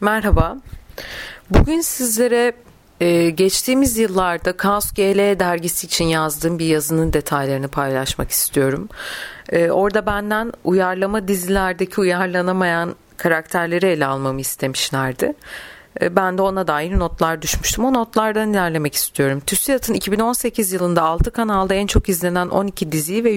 Merhaba. Bugün sizlere e, geçtiğimiz yıllarda Kaos GL dergisi için yazdığım bir yazının detaylarını paylaşmak istiyorum. E, orada benden uyarlama dizilerdeki uyarlanamayan karakterleri ele almamı istemişlerdi. E, ben de ona dair notlar düşmüştüm. O notlardan ilerlemek istiyorum. TÜSİAD'ın 2018 yılında 6 kanalda en çok izlenen 12 diziyi ve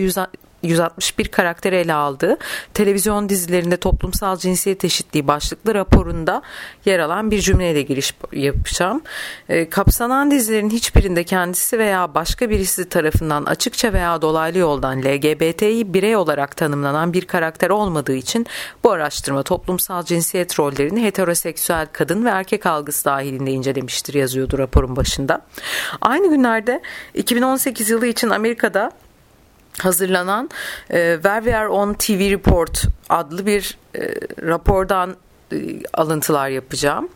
161 karakteri ele aldığı televizyon dizilerinde toplumsal cinsiyet eşitliği başlıklı raporunda yer alan bir cümleyle giriş yapacağım. E, kapsanan dizilerin hiçbirinde kendisi veya başka birisi tarafından açıkça veya dolaylı yoldan LGBT'yi birey olarak tanımlanan bir karakter olmadığı için bu araştırma toplumsal cinsiyet rollerini heteroseksüel kadın ve erkek algısı dahilinde incelemiştir yazıyordu raporun başında. Aynı günlerde 2018 yılı için Amerika'da hazırlanan e, Where On TV Report adlı bir e, rapordan e, alıntılar yapacağım.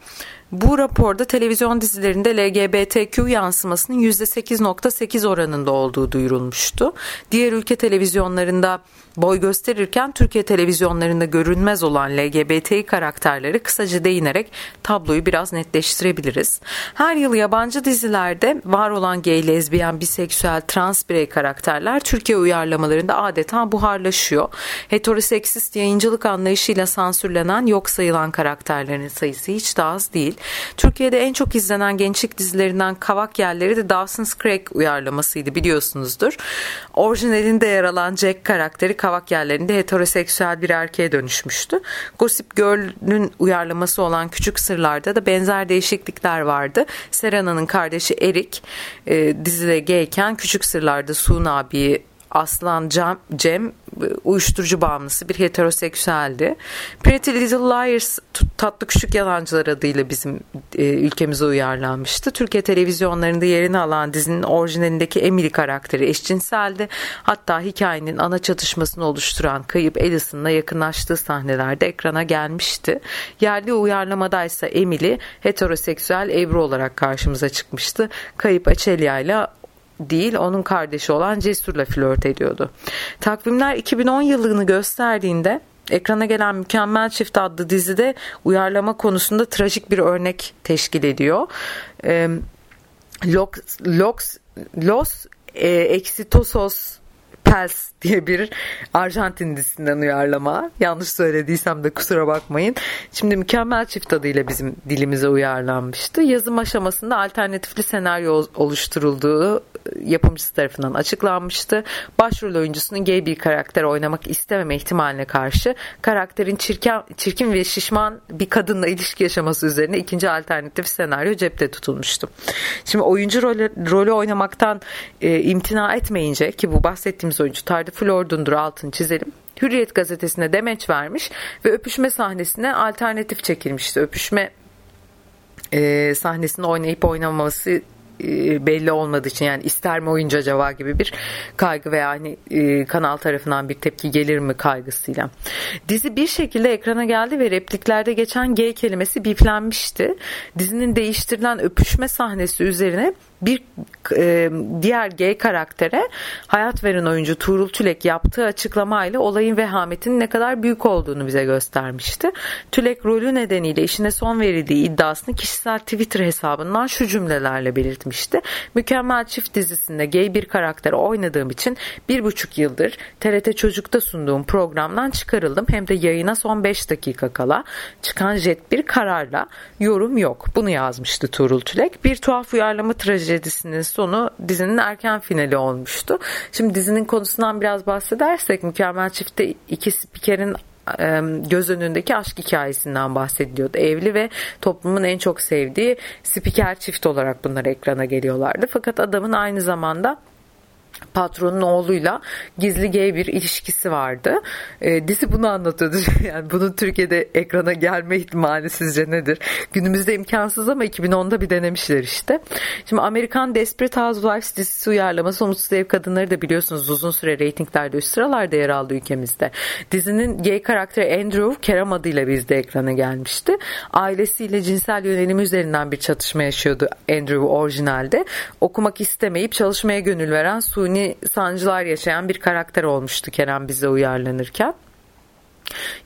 Bu raporda televizyon dizilerinde LGBTQ yansımasının %8.8 oranında olduğu duyurulmuştu. Diğer ülke televizyonlarında boy gösterirken Türkiye televizyonlarında görünmez olan LGBTİ karakterleri kısaca değinerek tabloyu biraz netleştirebiliriz. Her yıl yabancı dizilerde var olan gay, lezbiyen, biseksüel, trans birey karakterler Türkiye uyarlamalarında adeta buharlaşıyor. Heteroseksist yayıncılık anlayışıyla sansürlenen yok sayılan karakterlerin sayısı hiç de az değil. Türkiye'de en çok izlenen gençlik dizilerinden Kavak Yerleri de Dawson's Creek uyarlamasıydı biliyorsunuzdur. Orijinalinde yer alan Jack karakteri kavak yerlerinde heteroseksüel bir erkeğe dönüşmüştü. Gossip Girl'ün uyarlaması olan Küçük Sırlar'da da benzer değişiklikler vardı. Serena'nın kardeşi Erik e, dizide gayken Küçük Sırlar'da Suun abiyi Aslan Cem, Cem uyuşturucu bağımlısı bir heteroseksüeldi. Pretty Little Liars Tatlı Küçük Yalancılar adıyla bizim e, ülkemize uyarlanmıştı. Türkiye televizyonlarında yerini alan dizinin orijinalindeki Emily karakteri eşcinseldi. Hatta hikayenin ana çatışmasını oluşturan kayıp Alison'la yakınlaştığı sahnelerde ekrana gelmişti. Yerli uyarlamadaysa Emily heteroseksüel Ebru olarak karşımıza çıkmıştı. Kayıp Açelya ile değil onun kardeşi olan Cesur'la flört ediyordu. Takvimler 2010 yılını gösterdiğinde ekrana gelen Mükemmel Çift adlı dizide uyarlama konusunda trajik bir örnek teşkil ediyor. E, Lox, Lox, Los e, Exitosos Pels diye bir Arjantin dizisinden uyarlama. Yanlış söylediysem de kusura bakmayın. Şimdi Mükemmel Çift adıyla bizim dilimize uyarlanmıştı. Yazım aşamasında alternatifli senaryo oluşturulduğu yapımcısı tarafından açıklanmıştı. Başrol oyuncusunun gay bir karakter oynamak istememe ihtimaline karşı karakterin çirkin, çirkin ve şişman bir kadınla ilişki yaşaması üzerine ikinci alternatif senaryo cepte tutulmuştu. Şimdi oyuncu rolü, rolü oynamaktan e, imtina etmeyince ki bu bahsettiğimiz oyuncu Tardı Flordundur altını çizelim. Hürriyet gazetesine demeç vermiş ve öpüşme sahnesine alternatif çekilmişti. Öpüşme e, sahnesinde oynayıp oynamaması e, belli olmadığı için yani ister mi oyuncu acaba gibi bir kaygı veya hani e, kanal tarafından bir tepki gelir mi kaygısıyla. Dizi bir şekilde ekrana geldi ve repliklerde geçen gay kelimesi biplenmişti. Dizinin değiştirilen öpüşme sahnesi üzerine bir e, diğer gay karaktere hayat veren oyuncu Tuğrul Tülek yaptığı açıklamayla olayın vehametinin ne kadar büyük olduğunu bize göstermişti. Tülek rolü nedeniyle işine son verildiği iddiasını kişisel Twitter hesabından şu cümlelerle belirtmişti. Mükemmel Çift dizisinde gay bir karakter oynadığım için bir buçuk yıldır TRT Çocuk'ta sunduğum programdan çıkarıldım. Hem de yayına son 5 dakika kala çıkan jet bir kararla yorum yok. Bunu yazmıştı Tuğrul Tülek. Bir tuhaf uyarlama trajedi trajedisinin sonu dizinin erken finali olmuştu. Şimdi dizinin konusundan biraz bahsedersek Mükemmel Çift'te iki spikerin göz önündeki aşk hikayesinden bahsediliyordu. Evli ve toplumun en çok sevdiği spiker çift olarak bunlar ekrana geliyorlardı. Fakat adamın aynı zamanda patronun oğluyla gizli gay bir ilişkisi vardı. E, dizi bunu anlatıyordu. Yani bunun Türkiye'de ekrana gelme ihtimali sizce nedir? Günümüzde imkansız ama 2010'da bir denemişler işte. Şimdi Amerikan Desperate Housewives dizisi uyarlaması Umutsuz Ev Kadınları da biliyorsunuz uzun süre reytinglerde üst sıralarda yer aldı ülkemizde. Dizinin gay karakteri Andrew Kerem adıyla bizde ekrana gelmişti. Ailesiyle cinsel yönelimi üzerinden bir çatışma yaşıyordu Andrew orijinalde. Okumak istemeyip çalışmaya gönül veren suni sancılar yaşayan bir karakter olmuştu Kerem bize uyarlanırken.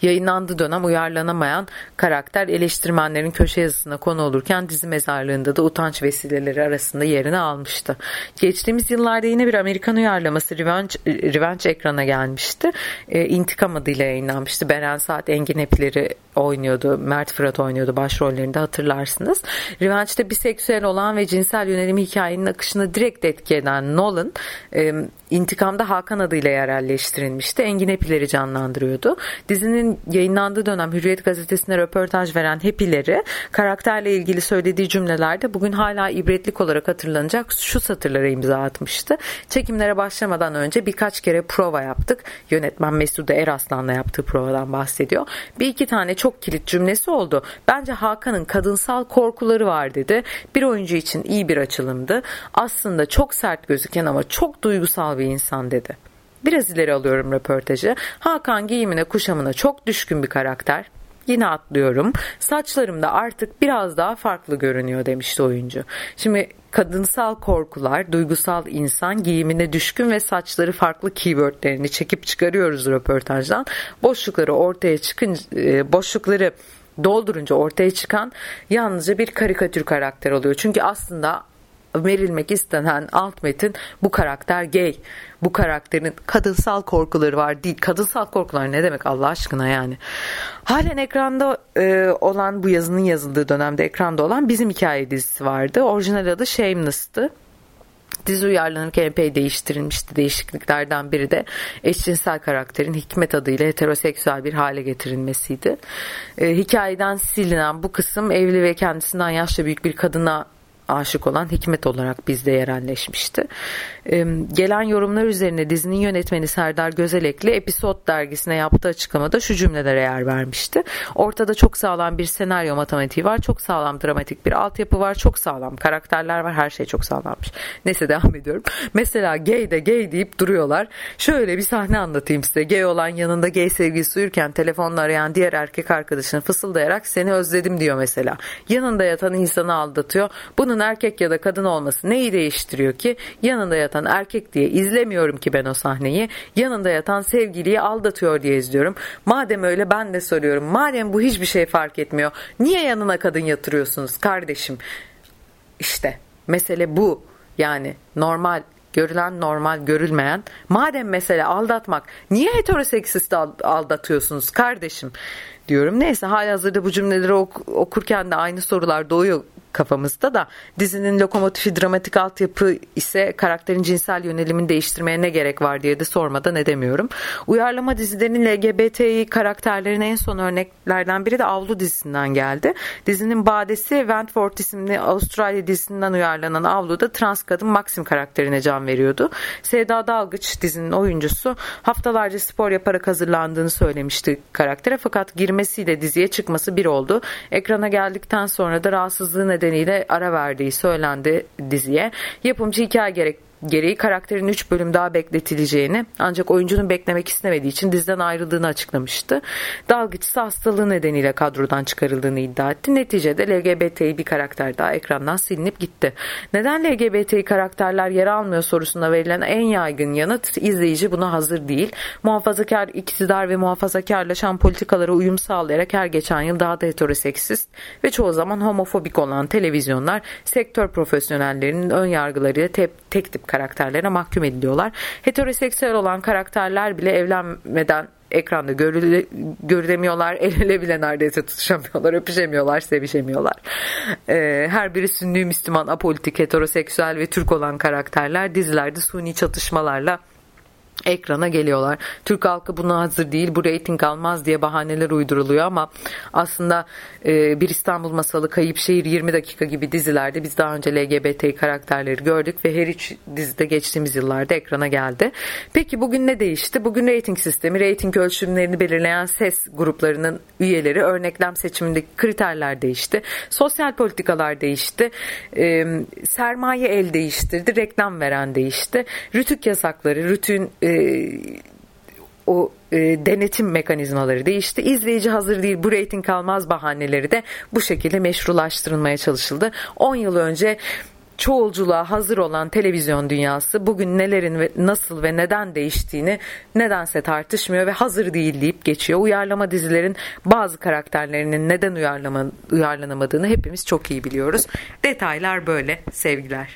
Yayınlandığı dönem uyarlanamayan karakter eleştirmenlerin köşe yazısına konu olurken dizi mezarlığında da utanç vesileleri arasında yerini almıştı. Geçtiğimiz yıllarda yine bir Amerikan uyarlaması Revenge, Revenge ekrana gelmişti. E, İntikam adıyla yayınlanmıştı. Beren Saat Engin Epileri oynuyordu. Mert Fırat oynuyordu başrollerinde hatırlarsınız. Revenge'de biseksüel olan ve cinsel yönelimi hikayenin akışını direkt etki eden Nolan e, İntikam'da Hakan adıyla yerelleştirilmişti. Engin Epileri canlandırıyordu. Dizinin yayınlandığı dönem Hürriyet gazetesine röportaj veren Hepileri karakterle ilgili söylediği cümlelerde bugün hala ibretlik olarak hatırlanacak şu satırlara imza atmıştı. Çekimlere başlamadan önce birkaç kere prova yaptık. Yönetmen Mesude Eraslan'la yaptığı provadan bahsediyor. Bir iki tane çok kilit cümlesi oldu. Bence Hakan'ın kadınsal korkuları var dedi. Bir oyuncu için iyi bir açılımdı. Aslında çok sert gözüken ama çok duygusal bir insan dedi. Biraz ileri alıyorum röportajı. Hakan giyimine kuşamına çok düşkün bir karakter. Yine atlıyorum. Saçlarım da artık biraz daha farklı görünüyor demişti oyuncu. Şimdi kadınsal korkular, duygusal insan, giyimine düşkün ve saçları farklı keywordlerini çekip çıkarıyoruz röportajdan. Boşlukları ortaya çıkınca, e, boşlukları doldurunca ortaya çıkan yalnızca bir karikatür karakter oluyor. Çünkü aslında verilmek istenen alt metin bu karakter gay. Bu karakterin kadınsal korkuları var değil. Kadınsal korkular ne demek Allah aşkına yani. Halen ekranda e, olan bu yazının yazıldığı dönemde ekranda olan bizim hikaye dizisi vardı. Orijinal adı Shameless'tı. Dizi uyarlanırken epey değiştirilmişti. Değişikliklerden biri de eşcinsel karakterin Hikmet adıyla heteroseksüel bir hale getirilmesiydi. E, hikayeden silinen bu kısım evli ve kendisinden yaşça büyük bir kadına aşık olan Hikmet olarak bizde yerelleşmişti. gelen yorumlar üzerine dizinin yönetmeni Serdar Gözelekli Episod dergisine yaptığı açıklamada şu cümlelere yer vermişti. Ortada çok sağlam bir senaryo matematiği var, çok sağlam dramatik bir altyapı var, çok sağlam karakterler var, her şey çok sağlammış. Neyse devam ediyorum. Mesela gay de gay deyip duruyorlar. Şöyle bir sahne anlatayım size. Gay olan yanında gay sevgilisi uyurken telefonla arayan diğer erkek arkadaşını fısıldayarak seni özledim diyor mesela. Yanında yatan insanı aldatıyor. Bunun erkek ya da kadın olması neyi değiştiriyor ki? Yanında yatan erkek diye izlemiyorum ki ben o sahneyi. Yanında yatan sevgiliyi aldatıyor diye izliyorum. Madem öyle ben de soruyorum. Madem bu hiçbir şey fark etmiyor. Niye yanına kadın yatırıyorsunuz kardeşim? İşte mesele bu. Yani normal görülen normal görülmeyen madem mesele aldatmak niye heteroseksist aldatıyorsunuz kardeşim diyorum. Neyse hazırda bu cümleleri ok- okurken de aynı sorular doğuyor kafamızda da dizinin lokomotifi dramatik altyapı ise karakterin cinsel yönelimini değiştirmeye ne gerek var diye de sormadan edemiyorum. Uyarlama dizilerinin LGBTİ karakterlerine en son örneklerden biri de Avlu dizisinden geldi. Dizinin badesi Wentworth isimli Avustralya dizisinden uyarlanan Avlu'da trans kadın Maxim karakterine can veriyordu. Sevda Dalgıç dizinin oyuncusu haftalarca spor yaparak hazırlandığını söylemişti karaktere fakat girmesiyle diziye çıkması bir oldu. Ekrana geldikten sonra da rahatsızlığı nedeniyle ara verdiği söylendi diziye. Yapımcı hikaye gerek gereği karakterin 3 bölüm daha bekletileceğini ancak oyuncunun beklemek istemediği için diziden ayrıldığını açıklamıştı. Dalgıçsı hastalığı nedeniyle kadrodan çıkarıldığını iddia etti. Neticede LGBT'yi bir karakter daha ekrandan silinip gitti. Neden LGBT'yi karakterler yer almıyor sorusuna verilen en yaygın yanıt izleyici buna hazır değil. Muhafazakar iktidar ve muhafazakarlaşan politikalara uyum sağlayarak her geçen yıl daha da heteroseksist ve çoğu zaman homofobik olan televizyonlar sektör profesyonellerinin ön yargılarıyla tek, tek tip karakterlerine mahkum ediliyorlar. Heteroseksüel olan karakterler bile evlenmeden ekranda görüle, görülemiyorlar. El ele bile neredeyse tutuşamıyorlar, öpüşemiyorlar, sevişemiyorlar. Ee, her biri Sünni Müslüman, apolitik, heteroseksüel ve Türk olan karakterler dizilerde suni çatışmalarla ekrana geliyorlar. Türk halkı buna hazır değil. Bu reyting almaz diye bahaneler uyduruluyor ama aslında e, bir İstanbul Masalı, Kayıp Şehir 20 dakika gibi dizilerde biz daha önce LGBT karakterleri gördük ve her üç dizide geçtiğimiz yıllarda ekrana geldi. Peki bugün ne değişti? Bugün reyting sistemi, reyting ölçümlerini belirleyen ses gruplarının üyeleri, örneklem seçimindeki kriterler değişti. Sosyal politikalar değişti. E, sermaye el değiştirdi. Reklam veren değişti. Rütük yasakları, rütün e, o e, denetim mekanizmaları değişti. İzleyici hazır değil bu reyting kalmaz bahaneleri de bu şekilde meşrulaştırılmaya çalışıldı. 10 yıl önce çoğulculuğa hazır olan televizyon dünyası bugün nelerin ve nasıl ve neden değiştiğini nedense tartışmıyor ve hazır değil deyip geçiyor. Uyarlama dizilerin bazı karakterlerinin neden uyarlama, uyarlanamadığını hepimiz çok iyi biliyoruz. Detaylar böyle sevgiler.